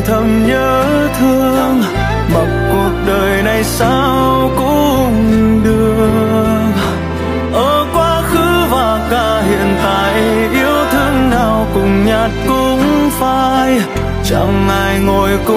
thầm nhớ thương, mặc cuộc đời này sao cũng được. Ở quá khứ và cả hiện tại, yêu thương nào cùng nhạt cũng phai. Chẳng ai ngồi cùng